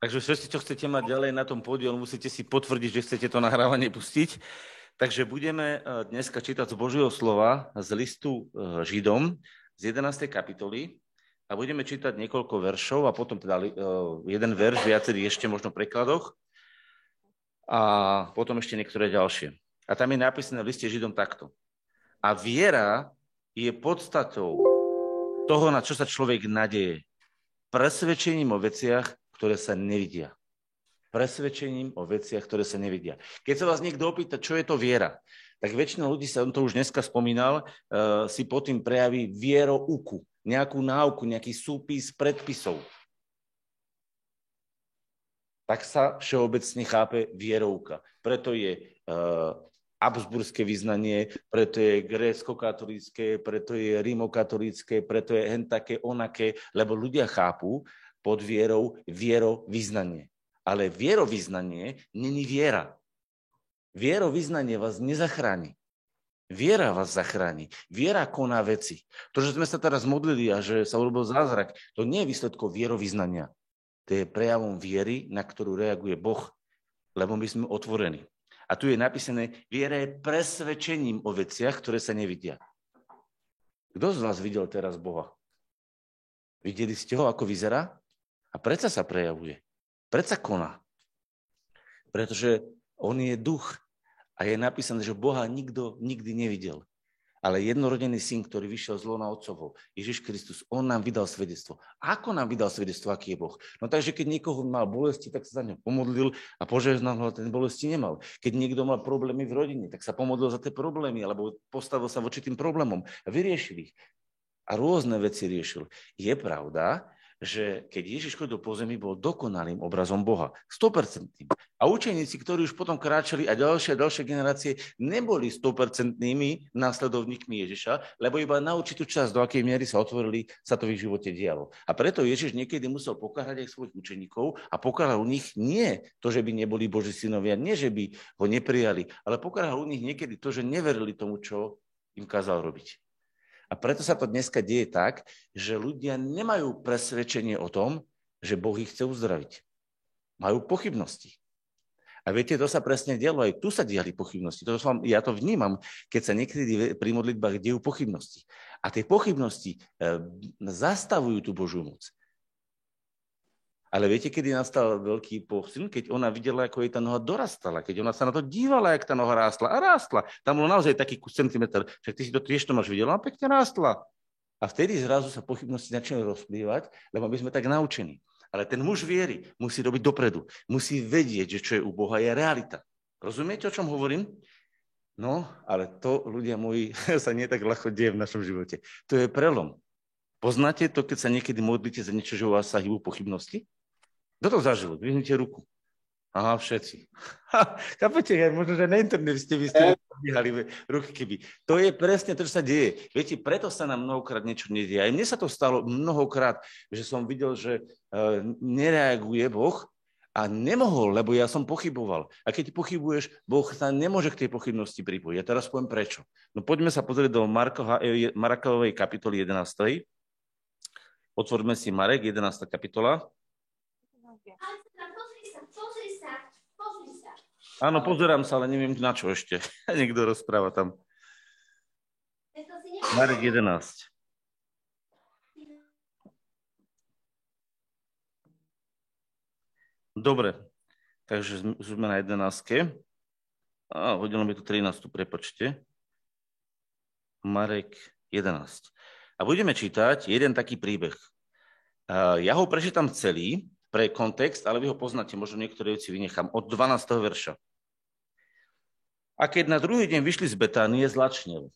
Takže všetci, čo chcete mať ďalej na tom podiel, musíte si potvrdiť, že chcete to nahrávanie pustiť. Takže budeme e, dneska čítať z Božieho slova z listu e, Židom z 11. kapitoly a budeme čítať niekoľko veršov a potom teda e, jeden verš, viacerý ešte možno v prekladoch a potom ešte niektoré ďalšie. A tam je napísané v liste Židom takto. A viera je podstatou toho, na čo sa človek nadeje. Presvedčením o veciach, ktoré sa nevidia. Presvedčením o veciach, ktoré sa nevidia. Keď sa vás niekto opýta, čo je to viera, tak väčšina ľudí, sa to už dneska spomínal, uh, si pod tým prejaví vierouku, nejakú náuku, nejaký súpis predpisov. Tak sa všeobecne chápe vierovka. Preto je uh, Habsburské vyznanie, preto je grécko-katolícké, preto je rímokatolícké, preto je hen také, onaké, lebo ľudia chápu, pod vierou vierovýznanie. Ale vierovýznanie není viera. Vierovýznanie vás nezachráni. Viera vás zachráni. Viera koná veci. To, že sme sa teraz modlili a že sa urobil zázrak, to nie je výsledkom vierovýznania. To je prejavom viery, na ktorú reaguje Boh, lebo my sme otvorení. A tu je napísané, viera je presvedčením o veciach, ktoré sa nevidia. Kto z vás videl teraz Boha? Videli ste ho, ako vyzerá? A predsa sa prejavuje. Predsa koná. Pretože on je duch. A je napísané, že Boha nikto nikdy nevidel. Ale jednorodený syn, ktorý vyšiel z lona otcovho, Ježiš Kristus, on nám vydal svedectvo. Ako nám vydal svedectvo, aký je Boh? No takže keď niekoho mal bolesti, tak sa za ňo pomodlil a požehnal ho, ten bolesti nemal. Keď niekto mal problémy v rodine, tak sa pomodlil za tie problémy, alebo postavil sa voči tým problémom a vyriešil ich. A rôzne veci riešil. Je pravda, že keď Ježiš chodil po zemi, bol dokonalým obrazom Boha. 100%. A učeníci, ktorí už potom kráčali a ďalšie a ďalšie generácie, neboli 100% následovníkmi Ježiša, lebo iba na určitú časť, do akej miery sa otvorili, sa to v ich živote dialo. A preto Ježiš niekedy musel pokáhať aj svojich učeníkov a pokáhal u nich nie to, že by neboli Boží synovia, nie, že by ho neprijali, ale pokáhal u nich niekedy to, že neverili tomu, čo im kázal robiť. A preto sa to dneska deje tak, že ľudia nemajú presvedčenie o tom, že Boh ich chce uzdraviť. Majú pochybnosti. A viete, to sa presne dialo, aj tu sa diali pochybnosti. To som, ja to vnímam, keď sa niekedy pri modlitbách dejú pochybnosti. A tie pochybnosti e, zastavujú tú Božú moc. Ale viete, kedy nastal veľký posun? Keď ona videla, ako jej tá noha dorastala, keď ona sa na to dívala, jak tá noha rástla a rástla. Tam bol naozaj taký kus centimetr, však ty si to tiež to máš videla, a pekne rástla. A vtedy zrazu sa pochybnosti začali rozplývať, lebo my sme tak naučení. Ale ten muž viery musí robiť dopredu. Musí vedieť, že čo je u Boha, je realita. Rozumiete, o čom hovorím? No, ale to, ľudia moji, sa nie tak ľahko deje v našom živote. To je prelom. Poznáte to, keď sa niekedy modlíte za niečo, že u vás sa hýbu pochybnosti? Kto to zažil? Vyhnite ruku. Aha, všetci. Ha, chápete, možno, že na internet ste vy ste vyhali ruky keby. To je presne to, čo sa deje. Viete, preto sa nám mnohokrát niečo nedieje. Aj mne sa to stalo mnohokrát, že som videl, že uh, nereaguje Boh a nemohol, lebo ja som pochyboval. A keď pochybuješ, Boh sa nemôže k tej pochybnosti pripojiť. Ja teraz poviem prečo. No poďme sa pozrieť do Markovej kapitoly 11. Otvorme si Marek, 11. kapitola. Áno, pozerám sa, ale neviem na čo ešte. Niekto rozpráva tam. Marek 11. Dobre, takže sme na 11. A hodilo mi tu 13, prepočte. Marek 11. A budeme čítať jeden taký príbeh. Ja ho prečítam celý, pre kontext, ale vy ho poznáte, možno niektoré veci vynechám, od 12. verša. A keď na druhý deň vyšli z Betánie, zlačnil.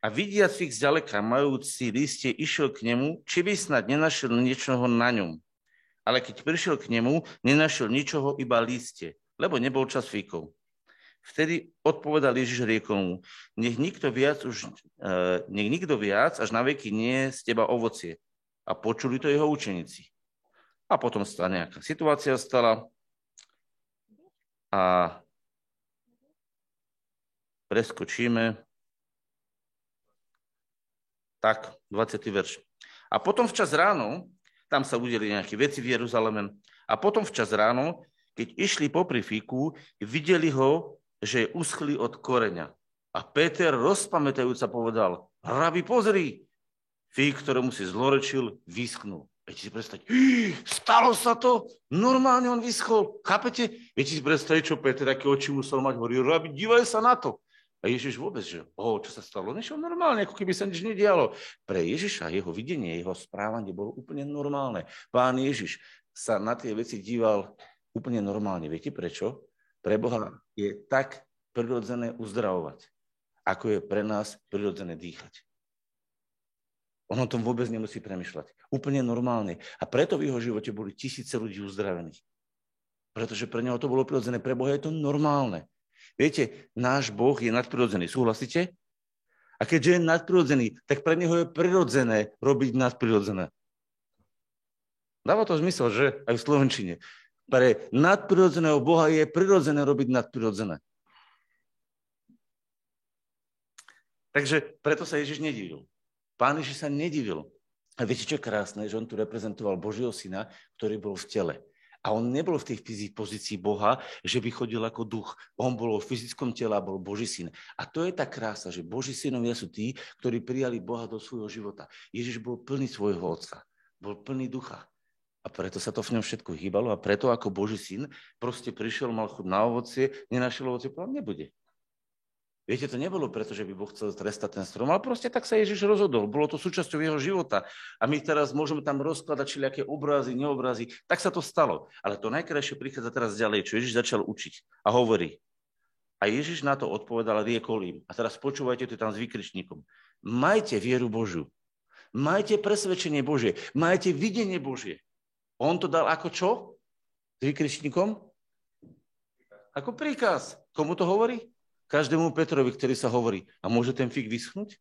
A vidiac ich zďaleka, majúci listie, išiel k nemu, či by snad nenašiel niečoho na ňom. Ale keď prišiel k nemu, nenašiel ničoho, iba listie, lebo nebol čas fíkov. Vtedy odpovedal Ježiš riekom nech nikto viac už, e, nech nikto viac až na veky nie z teba ovocie. A počuli to jeho učeníci. A potom sa nejaká situácia stala a preskočíme. Tak, 20. verš. A potom včas ráno, tam sa udeli nejaké veci v Jeruzaleme A potom včas ráno, keď išli popri fíku, videli ho, že je uschlý od koreňa. A Peter rozpamätajúca povedal, rabi, pozri, fík, ktorému si zlorečil, vysknul. Viete si predstaviť, stalo sa to, normálne on vyschol. Chápete? Viete si predstaviť, čo Peter, aké oči musel mať, hovorí, rabi, dívaj sa na to. A Ježiš vôbec, že o, čo sa stalo? Nešiel normálne, ako keby sa nič nedialo. Pre Ježiša jeho videnie, jeho správanie bolo úplne normálne. Pán Ježiš sa na tie veci díval úplne normálne. Viete prečo? Pre Boha je tak prirodzené uzdravovať, ako je pre nás prirodzené dýchať. On o tom vôbec nemusí premyšľať. Úplne normálne. A preto v jeho živote boli tisíce ľudí uzdravených. Pretože pre neho to bolo prirodzené. Pre Boha je to normálne. Viete, náš Boh je nadprirodzený. Súhlasíte? A keďže je nadprirodzený, tak pre neho je prirodzené robiť nadprirodzené. Dáva to zmysel, že? Aj v Slovenčine. Pre nadprirodzeného Boha je prirodzené robiť nadprirodzené. Takže preto sa Ježiš nedivil. Pán Ježiš sa nedivil. A viete, čo je krásne? Že on tu reprezentoval Božieho syna, ktorý bol v tele. A on nebol v tej pozícii Boha, že by chodil ako duch. On bol v fyzickom tele a bol Boží syn. A to je tá krása, že Boží synovia sú tí, ktorí prijali Boha do svojho života. Ježiš bol plný svojho otca. Bol plný ducha. A preto sa to v ňom všetko hýbalo a preto ako Boží syn proste prišiel, mal chud na ovocie, nenašiel ovocie, povedal, nebude. Viete, to nebolo preto, že by Boh chcel trestať ten strom, ale proste tak sa Ježiš rozhodol. Bolo to súčasťou jeho života. A my teraz môžeme tam rozkladať všelijaké obrazy, neobrazy. Tak sa to stalo. Ale to najkrajšie prichádza teraz ďalej, čo Ježiš začal učiť. A hovorí. A Ježiš na to odpovedal riekol im. A teraz počúvajte to tam s výkričníkom. Majte vieru Božiu. Majte presvedčenie Božie. Majte videnie Božie. On to dal ako čo? S výkričníkom? Ako príkaz. Komu to hovorí? Každému Petrovi, ktorý sa hovorí, a môže ten fig vyschnúť?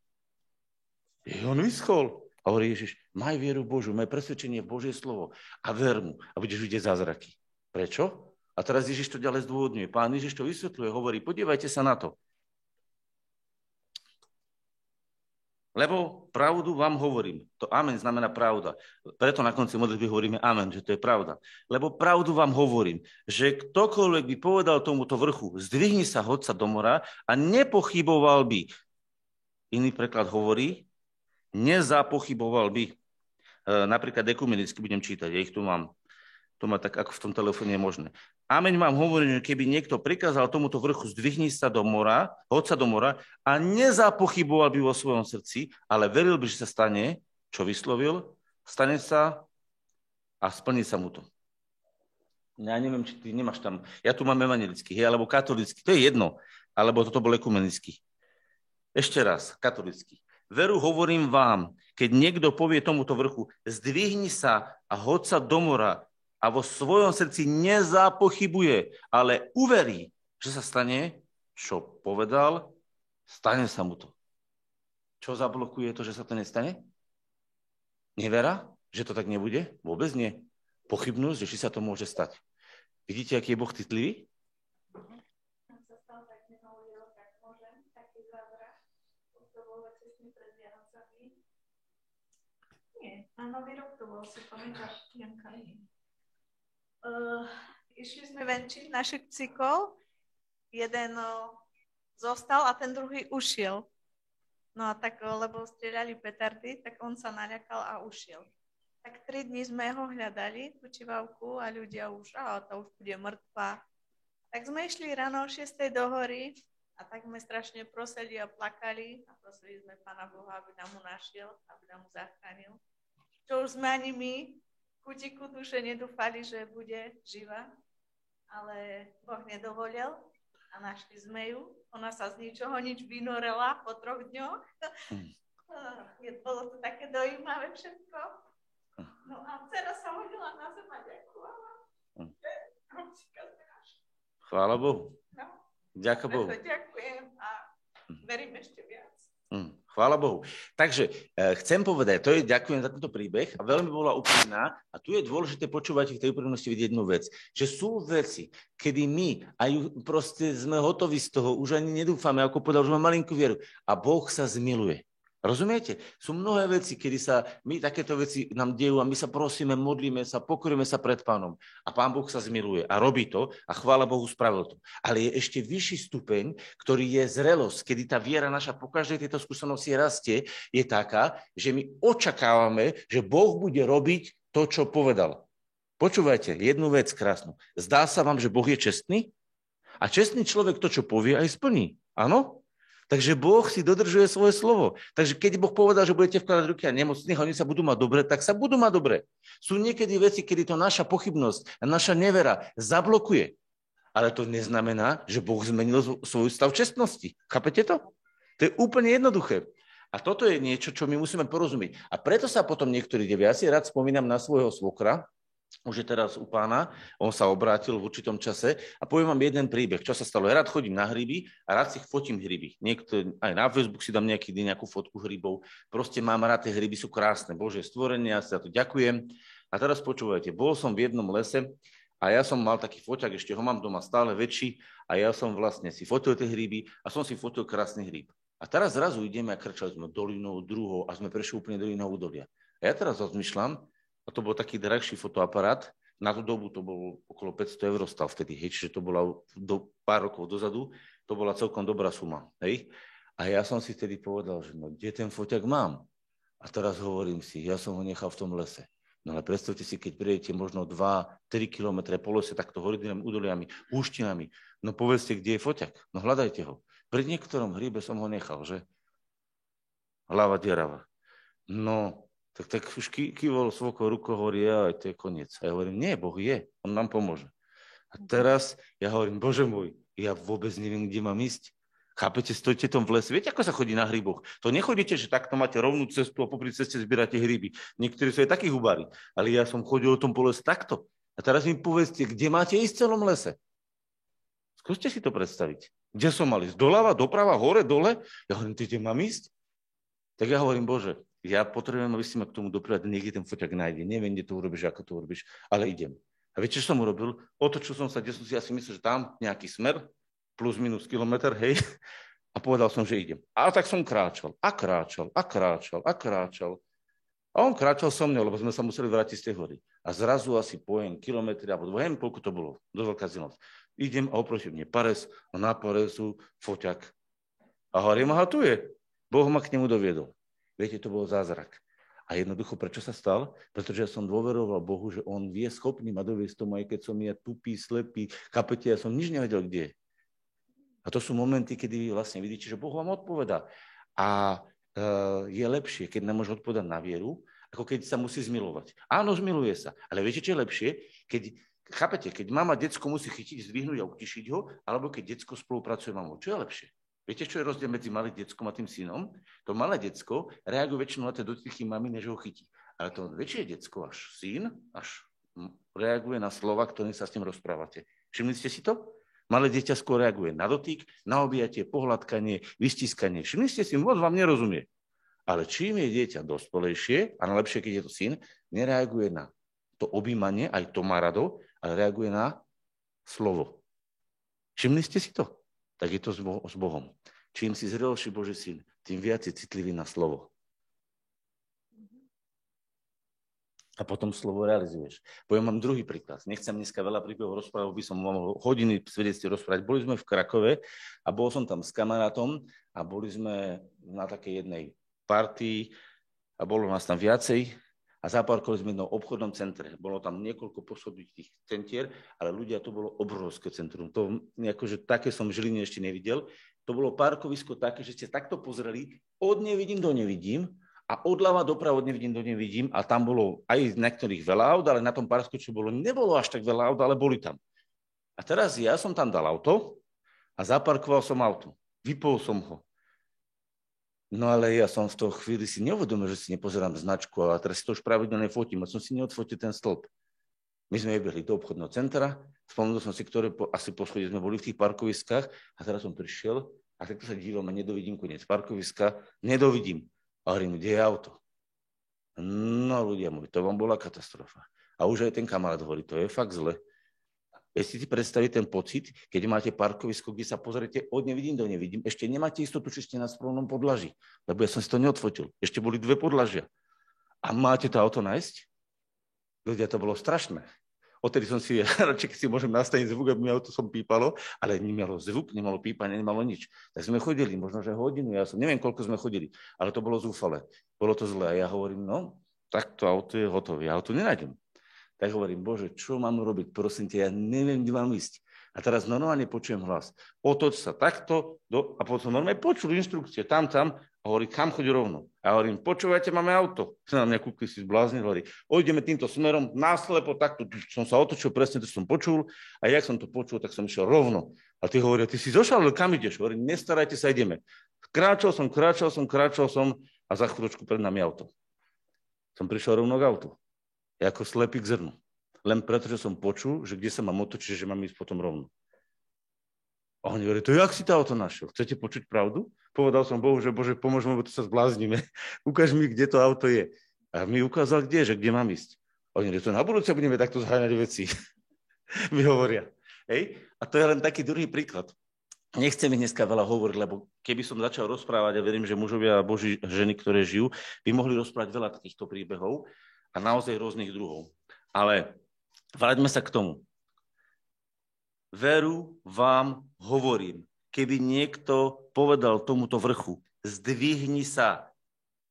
Je on vyschol. A hovorí Ježiš, maj vieru Božu, maj presvedčenie Božie slovo a ver mu a budeš vidieť zázraky. Prečo? A teraz Ježiš to ďalej zdôvodňuje. Pán Ježiš to vysvetľuje, hovorí, podívajte sa na to. Lebo pravdu vám hovorím. To amen znamená pravda. Preto na konci modlitby hovoríme amen, že to je pravda. Lebo pravdu vám hovorím, že ktokoľvek by povedal tomuto vrchu, zdvihni sa hodca do mora a nepochyboval by. Iný preklad hovorí, nezapochyboval by. E, napríklad ekumenicky budem čítať, ja ich tu mám. To má tak, ako v tom telefóne je možné. Ameň vám hovorím, že keby niekto prikázal tomuto vrchu zdvihni sa do mora, hoď sa do mora a nezapochyboval by vo svojom srdci, ale veril by, že sa stane, čo vyslovil, stane sa a splní sa mu to. Ja neviem, či ty nemáš tam, ja tu mám evangelický, hej, alebo katolický, to je jedno, alebo toto bol ekumenický. Ešte raz, katolický. Veru hovorím vám, keď niekto povie tomuto vrchu, zdvihni sa a hoď sa do mora a vo svojom srdci nezapochybuje, ale uverí, že sa stane, čo povedal, stane sa mu to. Čo zablokuje to, že sa to nestane? Nevera? Že to tak nebude? Vôbec nie. Pochybnosť, že či sa to môže stať. Vidíte, aký je Boh citlivý? Na nový rok to bol, si pamätáš, Janka? Uh, išli sme venčiť našich psíkov, jeden uh, zostal a ten druhý ušiel. No a tak, uh, lebo strieľali petardy, tak on sa naľakal a ušiel. Tak tri dní sme ho hľadali, tú čivavku, a ľudia už, a to už bude mŕtva. Tak sme išli ráno o 6. do hory a tak sme strašne prosili a plakali a prosili sme Pána Boha, aby nám mu našiel, aby nám mu zachránil. Čo už sme ani my kutiku duše nedúfali, že bude živá, ale Boh nedovolil a našli sme ju. Ona sa z ničoho nič vynorela po troch dňoch. Mm. Bolo to také dojímavé všetko. No a dcera sa hodila na zem a ďakovala. Mm. Chvála Bohu. No. Ďakujem Bohu. Ďakujem a verím ešte viac. Mm. Chvála Bohu. Takže e, chcem povedať, to je, ďakujem za tento príbeh a veľmi bola úprimná a tu je dôležité počúvať v tej úprimnosti vidieť jednu vec, že sú veci, kedy my aj proste sme hotoví z toho, už ani nedúfame, ako povedal, už máme malinkú vieru a Boh sa zmiluje. Rozumiete? Sú mnohé veci, kedy sa my takéto veci nám dejú a my sa prosíme, modlíme sa, pokoríme sa pred pánom a pán Boh sa zmiluje a robí to a chvála Bohu spravil to. Ale je ešte vyšší stupeň, ktorý je zrelosť, kedy tá viera naša po každej tejto skúsenosti rastie, je taká, že my očakávame, že Boh bude robiť to, čo povedal. Počúvajte, jednu vec krásnu. Zdá sa vám, že Boh je čestný? A čestný človek to, čo povie, aj splní. Áno? Takže Boh si dodržuje svoje slovo. Takže keď Boh povedal, že budete vkladať ruky a nemocných, oni sa budú mať dobre, tak sa budú mať dobre. Sú niekedy veci, kedy to naša pochybnosť a naša nevera zablokuje. Ale to neznamená, že Boh zmenil svoj stav čestnosti. Chápete to? To je úplne jednoduché. A toto je niečo, čo my musíme porozumieť. A preto sa potom niektorí devia. Ja si rád spomínam na svojho svokra, už je teraz u pána, on sa obrátil v určitom čase a poviem vám jeden príbeh, čo sa stalo. Ja rád chodím na hryby a rád si fotím hryby. Niekto, aj na Facebook si dám nejaký deň nejakú fotku hrybov. Proste mám rád, tie hryby sú krásne. Bože stvorenie, ja sa to ďakujem. A teraz počúvajte, bol som v jednom lese a ja som mal taký foťak, ešte ho mám doma stále väčší a ja som vlastne si fotil tie hryby a som si fotil krásny hryb. A teraz zrazu ideme a krčali sme dolinou, druhou a sme prešli úplne do iného údolia. A ja teraz rozmýšľam, a to bol taký drahší fotoaparát. Na tú dobu to bolo okolo 500 eur stal vtedy, hej, čiže to bola do pár rokov dozadu, to bola celkom dobrá suma. Hej. A ja som si vtedy povedal, že no, kde ten foťak mám? A teraz hovorím si, ja som ho nechal v tom lese. No ale predstavte si, keď prijete možno 2-3 kilometre po lese takto horidnými údoliami, úštinami, no povedzte, kde je foťak. No hľadajte ho. Pri niektorom hríbe som ho nechal, že? Hlava derava. No, tak, tak už kývol svojou rukou, hovorí, ja, to je koniec. A ja hovorím, nie, Boh je, On nám pomôže. A teraz ja hovorím, Bože môj, ja vôbec neviem, kde mám ísť. Chápete, stojite tom v lese. Viete, ako sa chodí na hryboch? To nechodíte, že takto máte rovnú cestu a popri ceste zbierate hryby. Niektorí sú aj takí hubári. Ale ja som chodil o tom po lese takto. A teraz mi povedzte, kde máte ísť v celom lese? Skúste si to predstaviť. Kde som mal ísť? Doľava, doprava, hore, dole? Ja hovorím, ty kde mám ísť? Tak ja hovorím, Bože, ja potrebujem, aby si ma k tomu dopriať, niekde ten foťak nájde. Neviem, kde to urobíš, ako to urobíš, ale idem. A viete, čo som urobil? Otočil som sa, kde som si asi myslel, že tam nejaký smer, plus minus kilometr, hej, a povedal som, že idem. A tak som kráčal, a kráčal, a kráčal, a kráčal. A on kráčal so mnou, lebo sme sa museli vrátiť z tej hory. A zrazu asi pojem kilometri, alebo neviem, koľko to bolo, do veľká zimnosť. Idem a oproti mne pares a na paresu foťak. A hovorím, aha, tu je. Boh ma k nemu doviedol. Viete, to bol zázrak. A jednoducho, prečo sa stal? Pretože ja som dôveroval Bohu, že On vie schopný ma doviesť tomu, aj keď som ja tupý, slepý, kapete, ja som nič nevedel, kde je. A to sú momenty, kedy vlastne vidíte, že Boh vám odpovedá. A e, je lepšie, keď nemôže odpovedať na vieru, ako keď sa musí zmilovať. Áno, zmiluje sa. Ale viete, čo je lepšie? Keď, chápete, keď mama decko musí chytiť, zdvihnúť a utišiť ho, alebo keď decko spolupracuje mamou. Čo je lepšie? Viete, čo je rozdiel medzi malým deckom a tým synom? To malé decko reaguje väčšinou na tie dotyky mamy, než ho chytí. Ale to väčšie decko, až syn, až reaguje na slova, ktorým sa s ním rozprávate. Všimli ste si to? Malé dieťa skôr reaguje na dotyk, na objatie, pohľadkanie, vystiskanie. Všimli ste si, moc vám nerozumie. Ale čím je dieťa dospelejšie, a najlepšie, keď je to syn, nereaguje na to objímanie, aj to má rado, ale reaguje na slovo. Všimli ste si to? Tak je to s Bohom. Čím si zrelší Boží syn, tým viac je citlivý na slovo. A potom slovo realizuješ. Poviem vám druhý príklad. Nechcem dneska veľa príbehov rozprávať, by som mohol hodiny svedectví rozprávať. Boli sme v Krakove a bol som tam s kamarátom a boli sme na takej jednej partii a bolo nás tam viacej a zaparkovali sme v jednom obchodnom centre. Bolo tam niekoľko poschodných centier, ale ľudia, to bolo obrovské centrum. To, akože, také som v Žiline ešte nevidel. To bolo parkovisko také, že ste takto pozreli, od nevidím do nevidím a odľava doprava od nevidím do nevidím a tam bolo aj na ktorých veľa aut, ale na tom parku, čo bolo, nebolo až tak veľa aut, ale boli tam. A teraz ja som tam dal auto a zaparkoval som auto. Vypol som ho. No ale ja som v toho chvíli si neuvedomil, že si nepozerám značku, ale teraz si to už pravidelne fotím a som si neodfotil ten stĺp. My sme jebili do obchodného centra, spomenul som si, ktoré po, asi po sme boli v tých parkoviskách a teraz som prišiel a takto sa dívam a nedovidím koniec parkoviska, nedovidím. A hovorím, kde je auto? No ľudia moji, to vám bola katastrofa. A už aj ten kamarát hovorí, to je fakt zle. Ja si predstaviť ten pocit, keď máte parkovisko, kde sa pozriete, od nevidím do nevidím, ešte nemáte istotu, či ste na správnom podlaží, lebo ja som si to neodfotil. Ešte boli dve podlažia. A máte to auto nájsť? Ľudia, to bolo strašné. Odtedy som si, radšej si môžem nastaviť zvuk, aby mi auto som pípalo, ale nemalo zvuk, nemalo pípanie, nemalo nič. Tak sme chodili, možno, že hodinu, ja som, neviem, koľko sme chodili, ale to bolo zúfale. Bolo to zlé. A ja hovorím, no, tak to auto je hotové, ja auto nenájdem. Tak hovorím, Bože, čo mám robiť? Prosím ťa, ja neviem, kde mám ísť. A teraz normálne počujem hlas. Otoč sa takto do, a potom normálne počul inštrukcie tam, tam a hovorí, kam chodí rovno. A hovorím, počúvajte, máme auto. Na mňa kúkli si zbláznil, hovorí, ojdeme týmto smerom, náslepo, takto som sa otočil, presne to som počul a jak som to počul, tak som išiel rovno. A ty hovorí, ty si zošal, ale kam ideš? Hovorím, nestarajte sa, ideme. Kráčal som, kráčal som, kráčal som a za chvíľočku pred nami auto. Som prišiel rovno k autu ako slepý k zrnu. Len preto, že som počul, že kde sa mám otočiť, že mám ísť potom rovno. A oni hovorí, to jak si to auto našiel? Chcete počuť pravdu? Povedal som Bohu, že Bože, pomôž lebo to sa zbláznime. Ukáž mi, kde to auto je. A mi ukázal, kde, že kde mám ísť. A oni hovorí, to na budúce budeme takto zháňať veci. mi hovoria. Hej? A to je len taký druhý príklad. Nechcem ich dneska veľa hovoriť, lebo keby som začal rozprávať, a verím, že mužovia a boží ženy, ktoré žijú, by mohli rozprávať veľa takýchto príbehov, a naozaj rôznych druhov. Ale vráťme sa k tomu. Veru vám hovorím, keby niekto povedal tomuto vrchu, zdvihni sa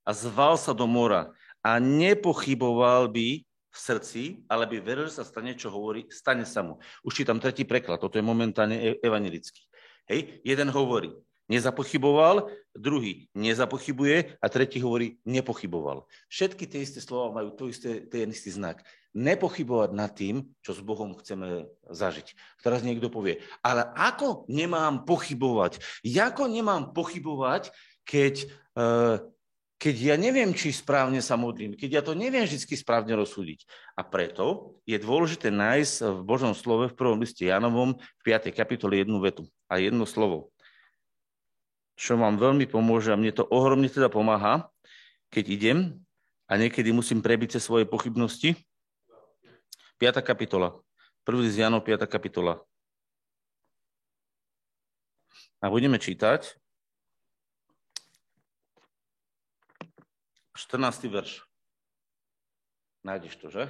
a zval sa do mora a nepochyboval by v srdci, ale by veril, že sa stane, čo hovorí, stane sa mu. Už čítam tretí preklad, toto je momentálne e- evangelický. Hej, jeden hovorí, nezapochyboval, druhý nezapochybuje a tretí hovorí nepochyboval. Všetky tie isté slova majú to isté, ten istý znak. Nepochybovať nad tým, čo s Bohom chceme zažiť. Teraz niekto povie, ale ako nemám pochybovať? Ako nemám pochybovať, keď, uh, keď ja neviem, či správne sa modlím, keď ja to neviem vždy správne rozsúdiť. A preto je dôležité nájsť v Božom slove v prvom liste Janovom v 5. kapitole jednu vetu a jedno slovo čo vám veľmi pomôže a mne to ohromne teda pomáha, keď idem a niekedy musím prebiť cez svoje pochybnosti. 5. kapitola. Prvý z Janov, 5. kapitola. A budeme čítať 14. verš. Nájdeš to, že?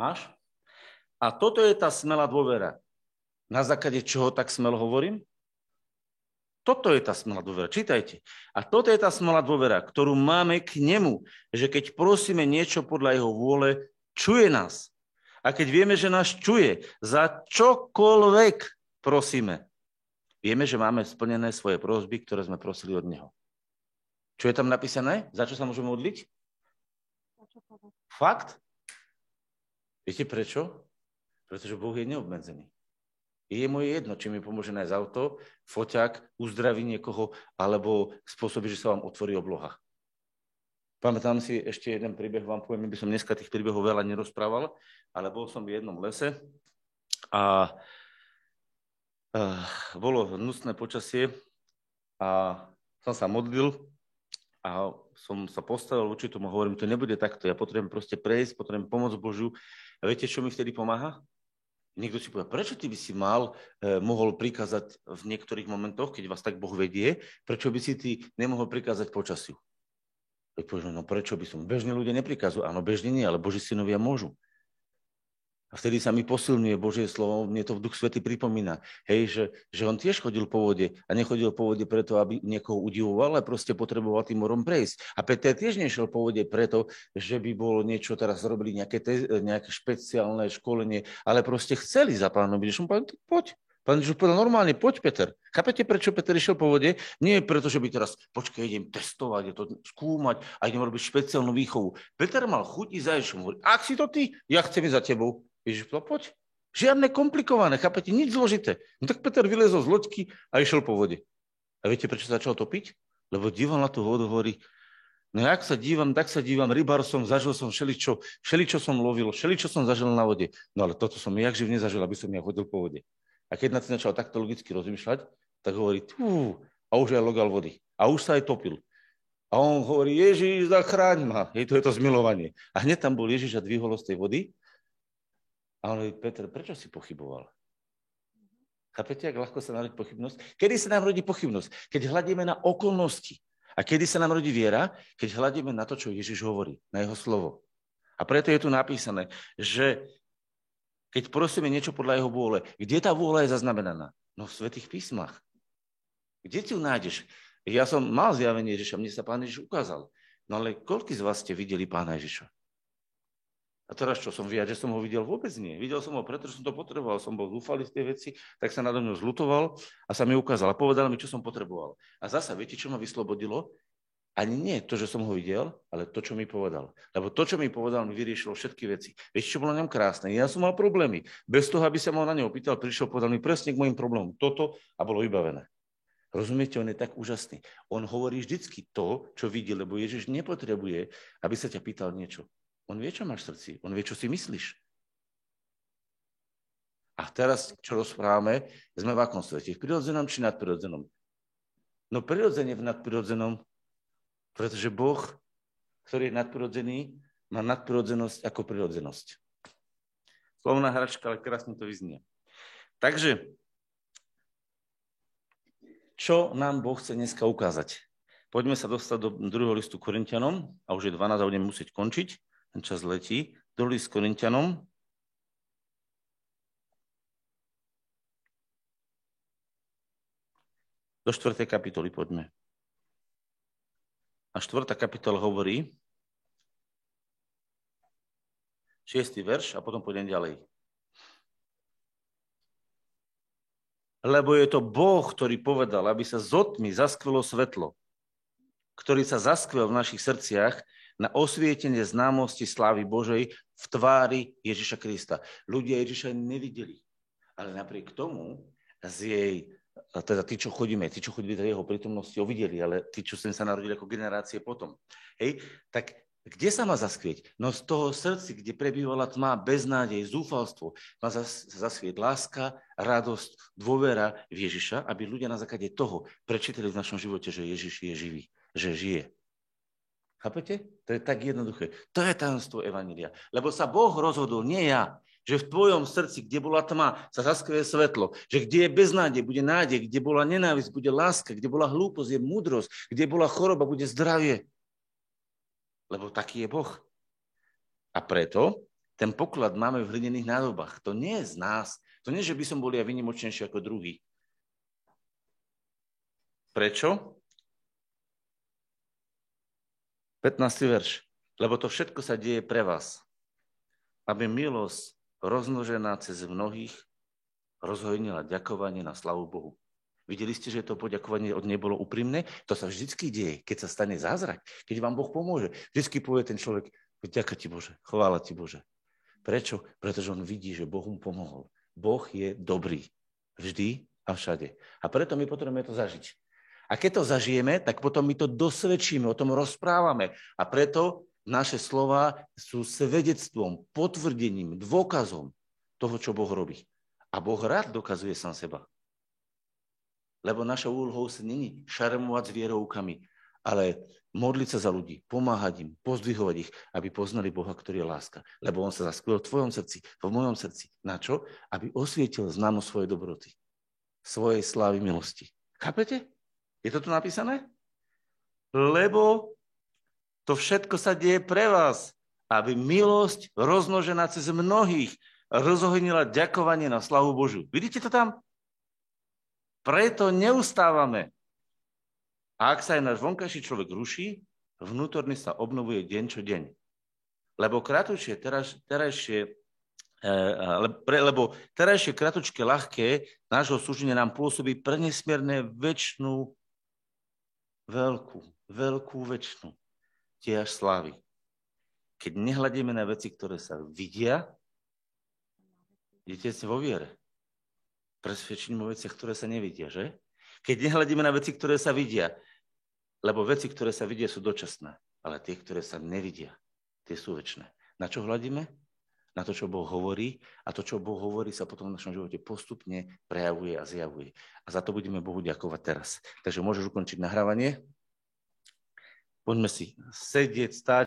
Máš? A toto je tá smelá dôvera. Na základe čoho tak smel hovorím? Toto je tá smelá dôvera. Čítajte. A toto je tá smelá dôvera, ktorú máme k nemu, že keď prosíme niečo podľa jeho vôle, čuje nás. A keď vieme, že nás čuje, za čokoľvek prosíme, vieme, že máme splnené svoje prosby, ktoré sme prosili od neho. Čo je tam napísané? Za čo sa môžeme modliť? Fakt? Viete prečo? Pretože Boh je neobmedzený. Je moje jedno, či mi pomôže nájsť auto, foťák, uzdraví niekoho, alebo spôsobí, že sa vám otvorí obloha. Pamätám si ešte jeden príbeh, vám poviem, by som dneska tých príbehov veľa nerozprával, ale bol som v jednom lese a uh, bolo hnusné počasie a som sa modlil a som sa postavil voči tomu, hovorím, to nebude takto, ja potrebujem proste prejsť, potrebujem pomoc Božiu. A viete, čo mi vtedy pomáha? Niekto si povie, prečo ty by si mal, eh, mohol prikázať v niektorých momentoch, keď vás tak Boh vedie, prečo by si ty nemohol prikázať počasiu? Povieš, no prečo by som? Bežne ľudia neprikazujú. Áno, bežne nie, ale Boží synovia môžu. A vtedy sa mi posilňuje Božie slovo, mne to v Duch Svety pripomína. Hej, že, že on tiež chodil po vode a nechodil po vode preto, aby niekoho udivoval, ale proste potreboval tým morom prejsť. A Peter tiež nešiel po vode preto, že by bolo niečo, teraz robili nejaké, te, nejaké špeciálne školenie, ale proste chceli za pánom. Som povedal, poď. Pán Ježiš povedal normálne, poď Peter. Chápete, prečo Peter išiel po vode? Nie preto, že by teraz, počkaj, idem testovať, je to skúmať a idem robiť špeciálnu výchovu. Peter mal chuť ísť za Ježišom. Ak si to ty, ja chcem ísť za tebou. Ježiš povedal, poď. Žiadne komplikované, chápete, nič zložité. No tak Peter vylezol z loďky a išiel po vode. A viete, prečo začal topiť? Lebo díval na tú vodu, hovorí, no jak sa dívam, tak sa dívam, rybár som, zažil som všeličo, všeličo som lovil, všeličo som zažil na vode. No ale toto som jak živ nezažil, aby som ja chodil po vode. A keď na to začal takto logicky rozmýšľať, tak hovorí, tú, a už aj logal vody. A už sa aj topil. A on hovorí, Ježiš, zachráň ma. Hej, to je to zmilovanie. A hneď tam bol Ježiš a dvihol z tej vody. A on hovorí, Peter, prečo si pochyboval? Chápete, ak ľahko sa narodí pochybnosť? Kedy sa nám rodí pochybnosť? Keď hľadíme na okolnosti. A kedy sa nám rodí viera? Keď hľadíme na to, čo Ježiš hovorí, na jeho slovo. A preto je tu napísané, že keď prosíme niečo podľa jeho vôle, kde tá vôľa je zaznamenaná? No v Svetých písmach. Kde ti ju nájdeš? Ja som mal zjavenie Ježiša, mne sa pán Ježiš ukázal. No ale koľko z vás ste videli pána Ježiša? A teraz čo, som viac, že som ho videl? Vôbec nie. Videl som ho, pretože som to potreboval. Som bol zúfalý z tej veci, tak sa nado mňou zlutoval a sa mi ukázal a povedal mi, čo som potreboval. A zasa, viete, čo ma vyslobodilo? Ani nie to, že som ho videl, ale to, čo mi povedal. Lebo to, čo mi povedal, mi vyriešilo všetky veci. Viete, čo bolo na ňom krásne? Ja som mal problémy. Bez toho, aby sa ma na neho opýtal, prišiel, povedal mi presne k mojim problémom toto a bolo vybavené. Rozumiete, on je tak úžasný. On hovorí vždycky to, čo vidí, lebo Ježiš nepotrebuje, aby sa ťa pýtal niečo. On vie, čo máš v srdci. On vie, čo si myslíš. A teraz, čo rozprávame, sme v akom svete? V prirodzenom či nadprirodzenom? No prirodzene v nadprirodzenom, pretože Boh, ktorý je nadprirodzený, má nadprirodzenosť ako prirodzenosť. Slovná hračka, ale krásne to vyznie. Takže čo nám Boh chce dneska ukázať? Poďme sa dostať do druhého listu Korintianom, a už je 12 a budeme musieť končiť, ten čas letí. Druhý list Korintianom, do 4. kapitoly poďme. A 4. kapitola hovorí, 6. verš a potom pôjdem ďalej. lebo je to Boh, ktorý povedal, aby sa z otmy zaskvelo svetlo, ktorý sa zaskvel v našich srdciach na osvietenie známosti slávy Božej v tvári Ježiša Krista. Ľudia Ježiša nevideli, ale napriek tomu z jej, teda tí, čo chodíme, tí, čo chodili do jeho prítomnosti, ho videli, ale tí, čo sem sa narodili ako generácie potom. Hej, tak kde sa má zaskvieť? No z toho srdci, kde prebývala tma, beznádej, zúfalstvo, má zaskvieť láska, radosť, dôvera v Ježiša, aby ľudia na základe toho prečítali v našom živote, že Ježiš je živý, že žije. Chápete? To je tak jednoduché. To je tajomstvo Evanília. Lebo sa Boh rozhodol, nie ja, že v tvojom srdci, kde bola tma, sa zaskvie svetlo, že kde je beznádej, bude nádej, kde bola nenávisť, bude láska, kde bola hlúposť, je múdrosť, kde bola choroba, bude zdravie lebo taký je Boh. A preto ten poklad máme v hlinených nádobách. To nie je z nás. To nie, že by som bol ja vynimočnejší ako druhý. Prečo? 15. verš. Lebo to všetko sa deje pre vás, aby milosť rozmnožená cez mnohých rozhojnila ďakovanie na slavu Bohu. Videli ste, že to poďakovanie od nebolo úprimné? To sa vždycky deje, keď sa stane zázrak, keď vám Boh pomôže. Vždycky povie ten človek, ďakujem ti Bože, chvála ti Bože. Prečo? Pretože on vidí, že Boh mu pomohol. Boh je dobrý. Vždy a všade. A preto my potrebujeme to zažiť. A keď to zažijeme, tak potom my to dosvedčíme, o tom rozprávame. A preto naše slova sú svedectvom, potvrdením, dôkazom toho, čo Boh robí. A Boh rád dokazuje sám seba. Lebo našou úlohou sa není šarmovať s vierovkami, ale modliť sa za ľudí, pomáhať im, pozdvihovať ich, aby poznali Boha, ktorý je láska. Lebo On sa zaskvil v tvojom srdci, v mojom srdci. Na čo? Aby osvietil známo svojej dobroty, svojej slávy milosti. Chápete? Je to tu napísané? Lebo to všetko sa deje pre vás, aby milosť rozmnožená cez mnohých rozohnila ďakovanie na slavu Božu. Vidíte to tam? Preto neustávame. A ak sa aj náš vonkajší človek ruší, vnútorný sa obnovuje deň čo deň. Lebo kratučie, teraz, terajšie, e, lebo terajšie kratučké, ľahké nášho súženia nám pôsobí prenesmierne väčšnú, veľkú, veľkú väčšnú tiež slávy. Keď nehľadíme na veci, ktoré sa vidia, idete vo viere presvedčením o veciach, ktoré sa nevidia, že? Keď nehľadíme na veci, ktoré sa vidia, lebo veci, ktoré sa vidia, sú dočasné, ale tie, ktoré sa nevidia, tie sú väčšie. Na čo hľadíme? Na to, čo Boh hovorí a to, čo Boh hovorí, sa potom v našom živote postupne prejavuje a zjavuje. A za to budeme Bohu ďakovať teraz. Takže môžeš ukončiť nahrávanie. Poďme si sedieť, stáť.